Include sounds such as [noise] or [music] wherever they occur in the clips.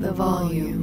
the volume.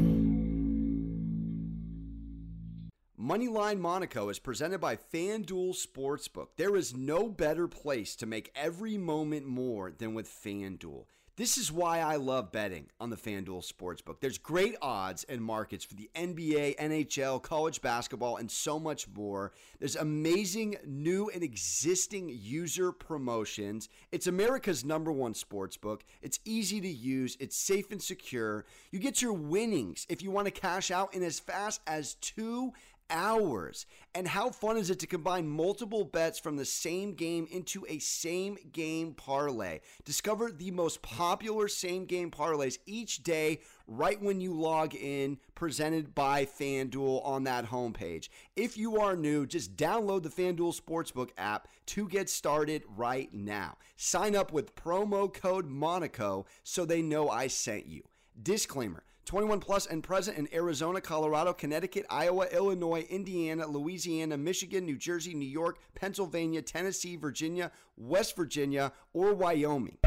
Moneyline Monaco is presented by FanDuel Sportsbook. There is no better place to make every moment more than with FanDuel. This is why I love betting on the FanDuel Sportsbook. There's great odds and markets for the NBA, NHL, college basketball, and so much more. There's amazing new and existing user promotions. It's America's number one sportsbook. It's easy to use, it's safe and secure. You get your winnings if you want to cash out in as fast as two hours. And how fun is it to combine multiple bets from the same game into a same game parlay? Discover the most popular same game parlays each day right when you log in, presented by FanDuel on that homepage. If you are new, just download the FanDuel Sportsbook app to get started right now. Sign up with promo code Monaco so they know I sent you. Disclaimer 21 plus and present in Arizona, Colorado, Connecticut, Iowa, Illinois, Indiana, Louisiana, Michigan, New Jersey, New York, Pennsylvania, Tennessee, Virginia, West Virginia, or Wyoming.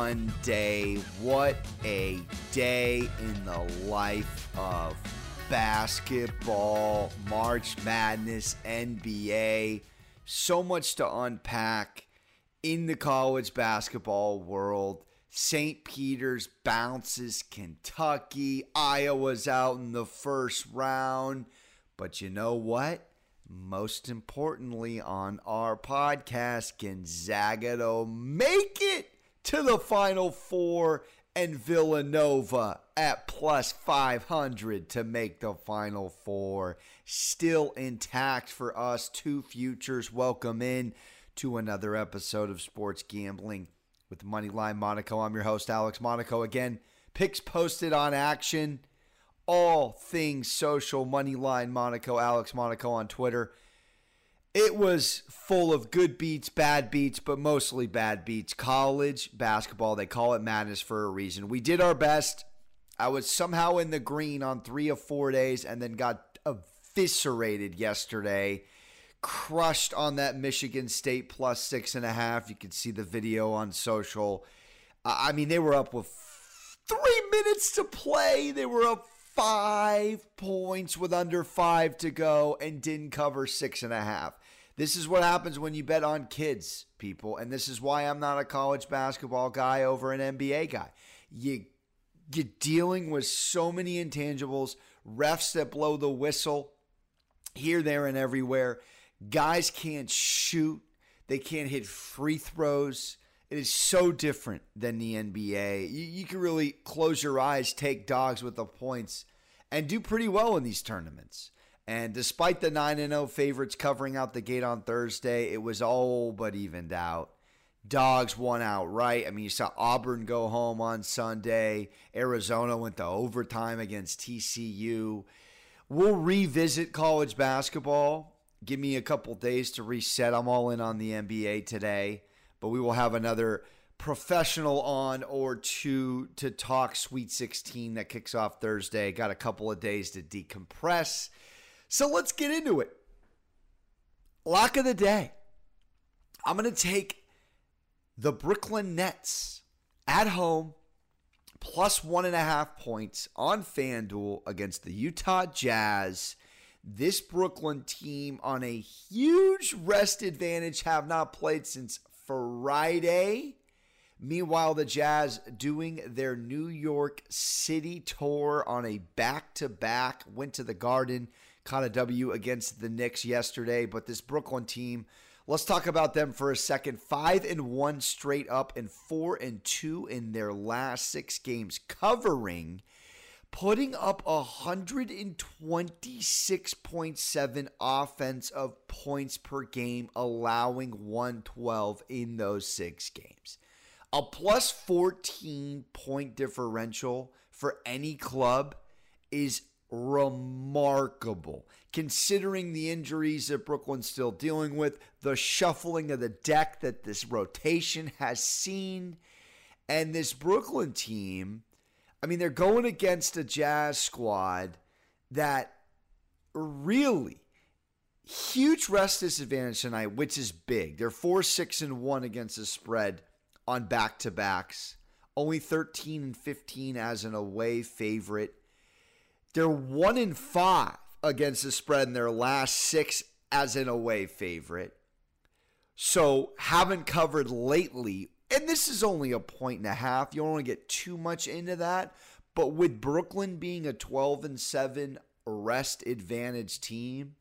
Monday. What a day in the life of basketball, March Madness, NBA. So much to unpack in the college basketball world. St. Peter's bounces Kentucky. Iowa's out in the first round. But you know what? Most importantly, on our podcast, Gonzaga to make it to the Final Four and Villanova at plus 500 to make the Final Four. Still intact for us. Two futures. Welcome in to another episode of Sports Gambling with Moneyline Monaco. I'm your host, Alex Monaco. Again, picks posted on action all things social money line Monaco, Alex Monaco on Twitter. It was full of good beats, bad beats, but mostly bad beats. College basketball, they call it madness for a reason. We did our best. I was somehow in the green on three of four days and then got eviscerated yesterday. Crushed on that Michigan State plus six and a half. You can see the video on social. I mean, they were up with three minutes to play. They were up five points with under five to go and didn't cover six and a half. This is what happens when you bet on kids, people. And this is why I'm not a college basketball guy over an NBA guy. You, you're dealing with so many intangibles, refs that blow the whistle here, there, and everywhere. Guys can't shoot, they can't hit free throws. It is so different than the NBA. You, you, can really close your eyes, take dogs with the points, and do pretty well in these tournaments. And despite the 9 0 favorites covering out the gate on Thursday, it was all but evened out. Dogs won outright. I mean, you saw Auburn go home on Sunday. Arizona went to overtime against TCU. We'll revisit college basketball. Give me a couple days to reset. I'm all in on the NBA today but we will have another professional on or two to talk Sweet 16 that kicks off Thursday. Got a couple of days to decompress. So let's get into it. Lock of the day. I'm going to take the Brooklyn Nets at home plus one and a half points on FanDuel against the Utah Jazz. This Brooklyn team on a huge rest advantage have not played since Friday. Meanwhile, the Jazz doing their New York City tour on a back to back, went to the Garden, caught a W against the Knicks yesterday. But this Brooklyn team, let's talk about them for a second. Five and one straight up, and four and two in their last six games, covering. putting up 126.7 offensive points per game, allowing 112 in those six games. A plus 14 point differential for any club is remarkable considering the injuries that Brooklyn's still dealing with, the shuffling of the deck that this rotation has seen, and this Brooklyn team. I mean, they're going against a Jazz squad that really huge rest disadvantage tonight, which is big. They're four, six, and one against the spread on back to backs. Only 13 and 15 as an away favorite. They're one in five against the spread in their last six as an away favorite. So haven't covered lately. And this is only a point and a half. You don't want to get too much into that. But with Brooklyn being a 12 and 7 rest advantage team,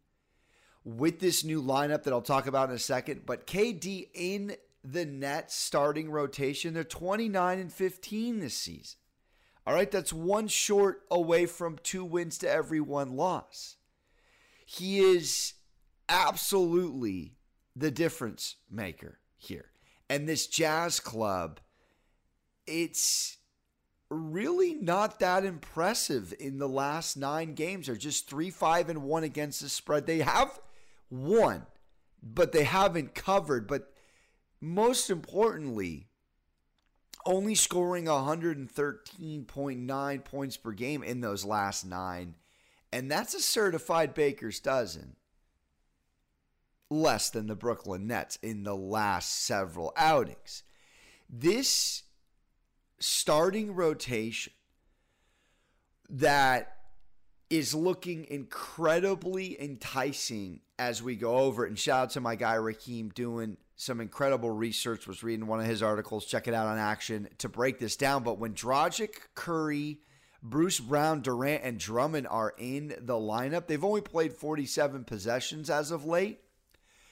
with this new lineup that I'll talk about in a second, but KD in the net starting rotation, they're 29 and 15 this season. All right, that's one short away from two wins to every one loss. He is absolutely the difference maker here. And this jazz club, it's really not that impressive in the last nine games. They're just three, five, and one against the spread. They have won, but they haven't covered. But most importantly, only scoring 113.9 points per game in those last nine. And that's a certified Baker's dozen. Less than the Brooklyn Nets in the last several outings. This starting rotation that is looking incredibly enticing as we go over it. And shout out to my guy Raheem doing some incredible research. Was reading one of his articles. Check it out on Action to break this down. But when Dragic, Curry, Bruce Brown, Durant, and Drummond are in the lineup, they've only played 47 possessions as of late,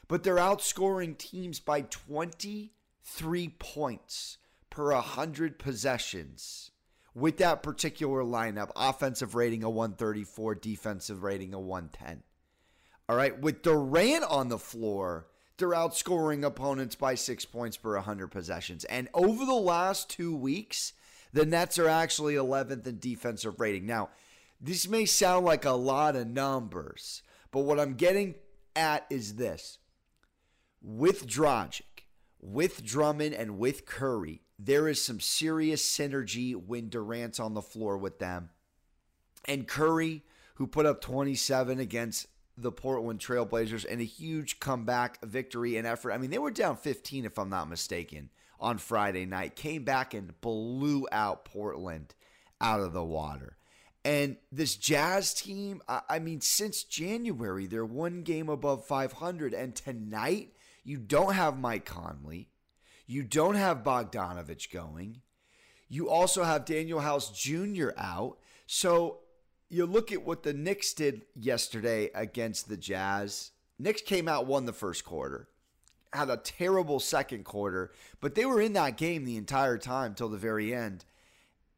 but they're outscoring teams by 23 points per 100 possessions with that particular lineup. Offensive rating a 134, defensive rating a 110. All right, with Durant on the floor, they're outscoring opponents by six points per 100 possessions. And over the last two weeks, the Nets are actually 11th in defensive rating. Now, this may sound like a lot of numbers, but what I'm getting at is this. With Dragic, with Drummond, and with Curry, there is some serious synergy when Durant's on the floor with them. And Curry, who put up 27 against the Portland Trailblazers and a huge comeback victory and effort. I mean, they were down 15, if I'm not mistaken, on Friday night, came back and blew out Portland out of the water. And this Jazz team, I mean, since January, they're one game above 500. And tonight, you don't have Mike Conley. You don't have Bogdanovich going. You also have Danuel House Jr. out. So you look at what the Knicks did yesterday against the Jazz. Knicks came out, won the first quarter, had a terrible second quarter, but they were in that game the entire time till the very end.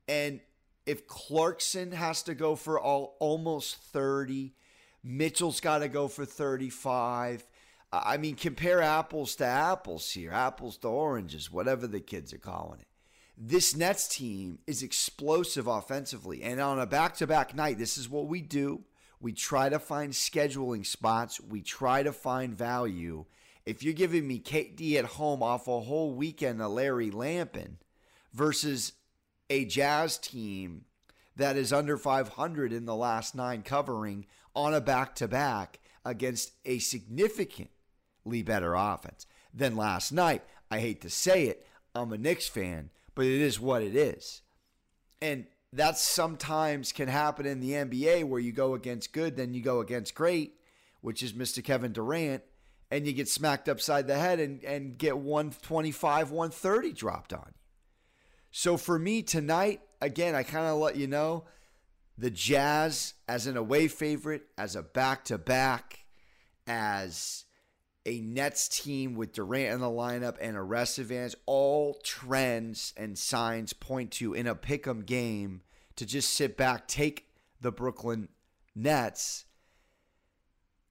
And if Clarkson has to go for all, almost 30, Mitchell's got to go for 35. I mean, compare apples to apples here, apples to oranges, whatever the kids are calling it this Nets team is explosive offensively. And on a back to back night, this is what we do. We try to find scheduling spots, we try to find value. If you're giving me KD at home off a whole weekend of Larry Lampin versus a Jazz team that is under 500 in the last nine covering on a back to back against a significantly better offense than last night. I hate to say it, I'm a Knicks fan, but it is what it is. And that sometimes can happen in the NBA where you go against good, then you go against great, which is Mr. Kevin Durant, and you get smacked upside the head and, and get 125, 130 dropped on you. So for me tonight, again, I kind of let you know the Jazz as an away favorite, as a back to back, as a Nets team with Durant in the lineup and a rest advantage, all trends and signs point to in a pick'em game to just sit back, take the Brooklyn Nets,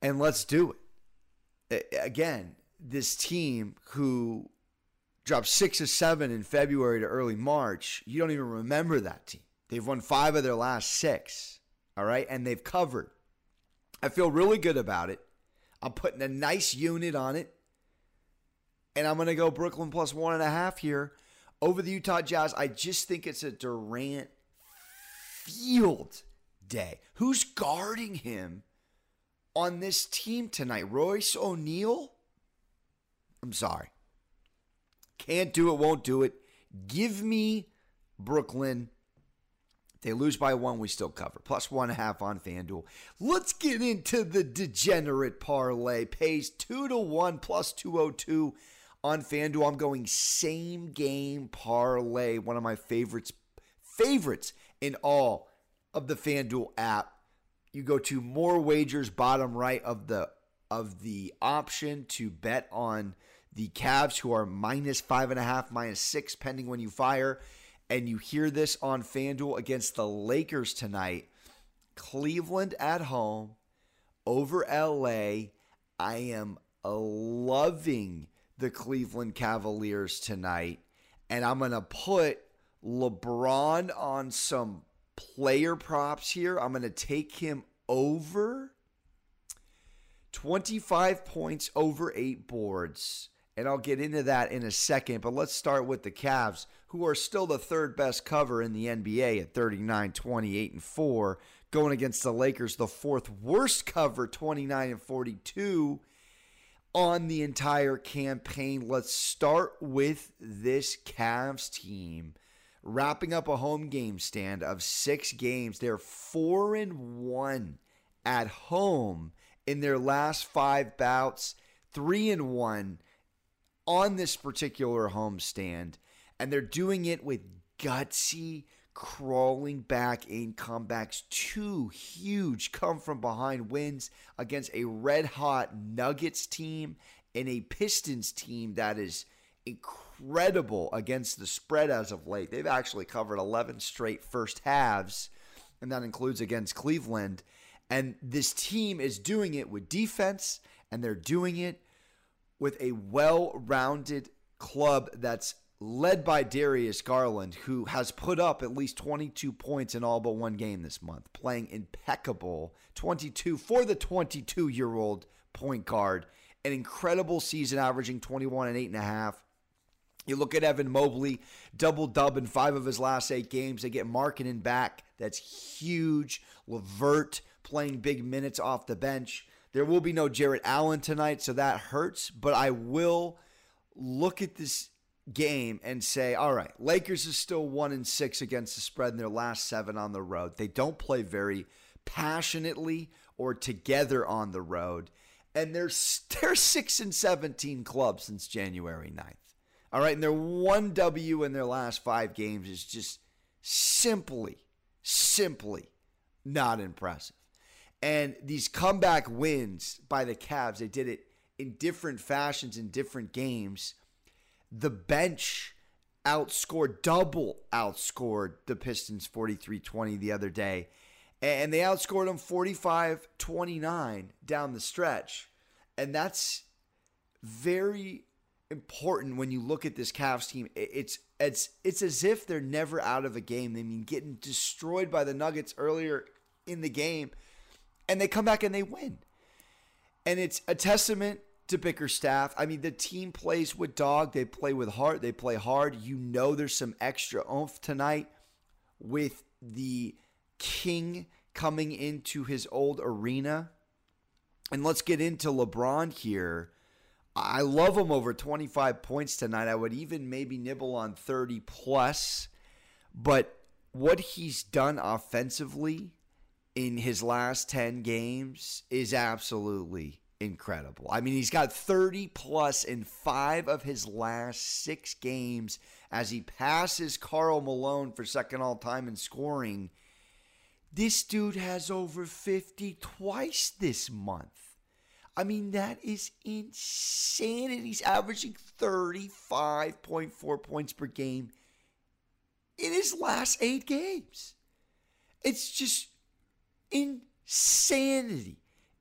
and let's do it. Again, this team who dropped six or seven in February to early March, you don't even remember that team. They've won five of their last six, all right, and they've covered. I feel really good about it. I'm putting a nice unit on it, and I'm going to go Brooklyn plus one and a half here over the Utah Jazz. I just think it's a Durant field day. Who's guarding him on this team tonight? Royce O'Neale? I'm sorry. Can't do it, won't do it. Give me Brooklyn. They lose by one, we still cover. Plus one and a half on FanDuel. Let's get into the degenerate parlay. Pays two to one plus 202 on FanDuel. I'm going same game parlay. One of my favorites, favorites in all of the FanDuel app. You go to more wagers, bottom right of the of the option to bet on the Cavs, who are minus five and a half, minus six, pending when you fire. And you hear this on FanDuel against the Lakers tonight. Cleveland at home over LA. I am loving the Cleveland Cavaliers tonight. And I'm going to put LeBron on some player props here. I'm going to take him over 25 points over eight boards. And I'll get into that in a second. But let's start with the Cavs, who are still the third best cover in the NBA at 39, 28, and 4, going against the Lakers, the fourth worst cover, 29 and 42 on the entire campaign. Let's start with this Cavs team wrapping up a home game stand of six games. They're four and one at home in their last five bouts, three and one on this particular homestand, and they're doing it with gutsy crawling back in comebacks. Two huge come from behind wins against a red hot Nuggets team and a Pistons team that is incredible against the spread as of late. They've actually covered 11 straight first halves, and that includes against Cleveland. And this team is doing it with defense, and they're doing it with a well rounded club that's led by Darius Garland, who has put up at least 22 points in all but one game this month, playing impeccable 22 for the 22 year old point guard. An incredible season, averaging 21 and 8.5. You look at Evan Mobley, double dub in five of his last eight games. They get Markkanen back. That's huge. LeVert playing big minutes off the bench. There will be no Jarrett Allen tonight, so that hurts. But I will look at this game and say, all right, Lakers is still one and six against the spread in their last seven on the road. They don't play very passionately or together on the road. And they're, [laughs] they're six and 17 clubs since January 9th. All right. And their one W in their last five games is just simply, simply not impressive. And these comeback wins by the Cavs, they did it in different fashions in different games. The bench outscored, double outscored the Pistons 43 20 the other day. And they outscored them 45 29 down the stretch. And that's very important when you look at this Cavs team. It's it's it's as if they're never out of a game. They mean getting destroyed by the Nuggets earlier in the game and they come back and they win. And it's a testament to Bickerstaff. I mean, the team plays with dog, they play with heart, they play hard. You know there's some extra oomph tonight with the king coming into his old arena. And let's get into LeBron here. I love him over 25 points tonight. I would even maybe nibble on 30 plus. But what he's done offensively in his last 10 games is absolutely incredible. I mean, he's got 30 plus in five of his last six games as he passes Karl Malone for second all time in scoring. This dude has over 50 twice this month. I mean, that is insanity. He's averaging 35.4 points per game in his last eight games. It's just insanity.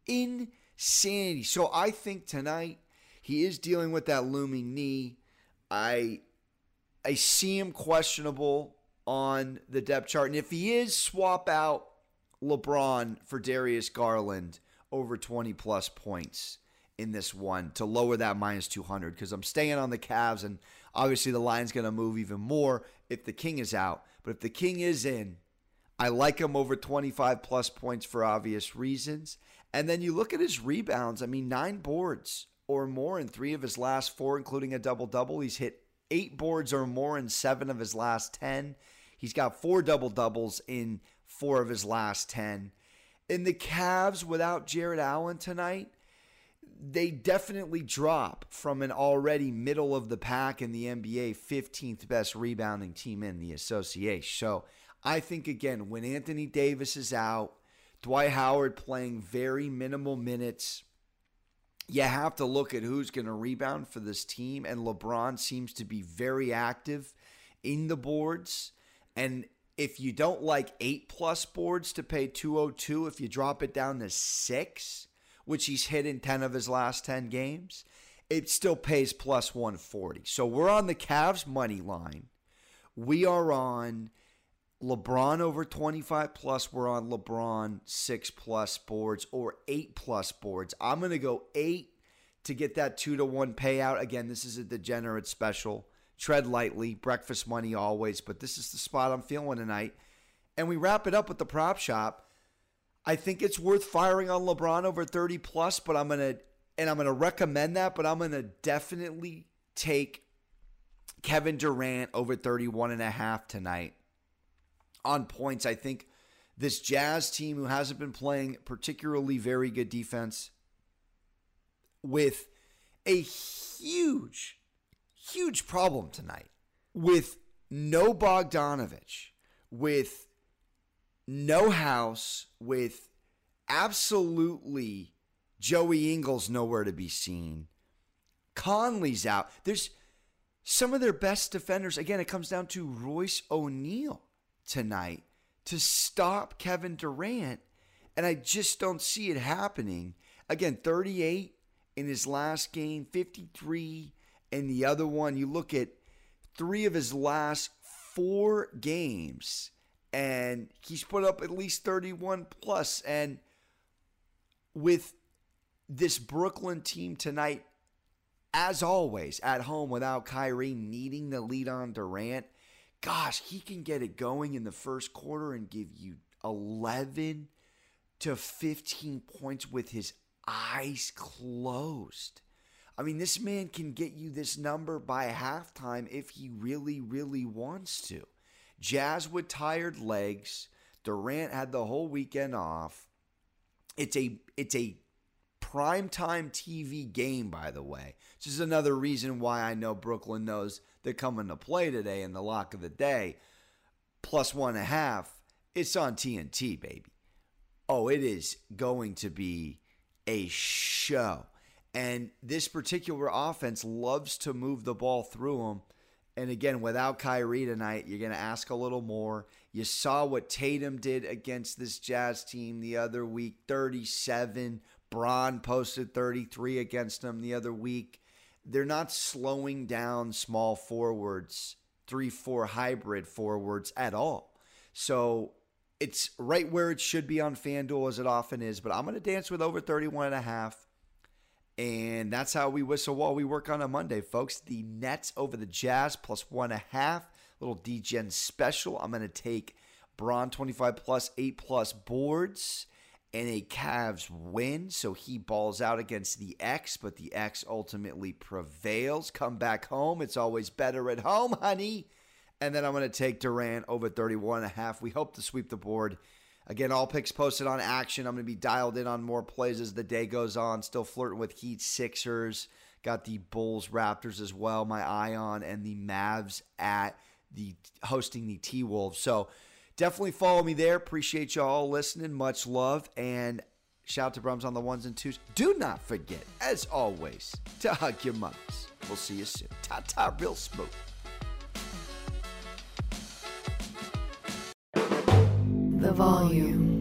Insanity. So I think tonight he is dealing with that looming knee. I I see him questionable on the depth chart. And if he is, swap out LeBron for Darius Garland over 20 plus points in this one to lower that minus 200 because I'm staying on the Cavs and obviously the line's going to move even more if the King is out. But if the King is in, I like him over 25 plus points for obvious reasons. And then you look at his rebounds. I mean, nine boards or more in three of his last four, including a double double. He's hit eight boards or more in seven of his last 10. He's got four double doubles in four of his last 10. In the Cavs without Jarrett Allen tonight, they definitely drop from an already middle of the pack in the NBA 15th best rebounding team in the association. So I think, again, when Anthony Davis is out, Dwight Howard playing very minimal minutes, you have to look at who's going to rebound for this team. And LeBron seems to be very active in the boards. And if you don't like eight plus boards to pay 202, if you drop it down to six, which he's hit in 10 of his last 10 games, it still pays plus 140. So we're on the Cavs money line. We are on LeBron over 25 plus. We're on LeBron six plus boards or eight plus boards. I'm going to go eight to get that two to one payout. Again, this is a degenerate special tread lightly, breakfast money always, but this is the spot I'm feeling tonight. And we wrap it up with the prop shop. I think it's worth firing on LeBron over 30 plus, but I'm going to and I'm going to recommend that, but I'm going to definitely take Kevin Durant over 31 and a half tonight on points. I think this Jazz team who hasn't been playing particularly very good defense with a huge huge problem tonight with no Bogdanovich, with no house, with absolutely Joey Ingles nowhere to be seen. Conley's out. There's some of their best defenders. Again, it comes down to Royce O'Neale tonight to stop Kevin Durant. And I just don't see it happening. Again, 38 in his last game, 53 in the other one, you look at three of his last four games, and he's put up at least 31 plus. And with this Brooklyn team tonight, as always, at home without Kyrie needing the lead on Durant, gosh, he can get it going in the first quarter and give you 11 to 15 points with his eyes closed. I mean, this man can get you this number by halftime if he really, really wants to. Jazz with tired legs. Durant had the whole weekend off. It's a it's a primetime TV game, by the way. This is another reason why I know Brooklyn knows they're coming to play today in the lock of the day. Plus one and a half. It's on TNT, baby. Oh, it is going to be a show. And this particular offense loves to move the ball through them. And again, without Kyrie tonight, you're going to ask a little more. You saw what Tatum did against this Jazz team the other week 37. Brown posted 33 against them the other week. They're not slowing down small forwards, 3 4 hybrid forwards at all. So it's right where it should be on FanDuel as it often is. But I'm going to dance with over 31 and a half. And that's how we whistle while we work on a Monday, folks. The Nets over the Jazz plus one and a half. Little DGen special. I'm going to take Bron 25 plus, 8 plus boards and a Cavs win. So he balls out against the X, but the X ultimately prevails. Come back home. It's always better at home, honey. And then I'm going to take Durant over 31 and a half. We hope to sweep the board Again, all picks posted on action. I'm going to be dialed in on more plays as the day goes on. Still flirting with Heat Sixers. Got the Bulls Raptors as well. My eye on and the Mavs at the hosting the T Wolves. So definitely follow me there. Appreciate y'all listening. Much love and shout out to Brums on the ones and twos. Do not forget, as always, to hug your moms. We'll see you soon. Ta ta, real smooth. the volume.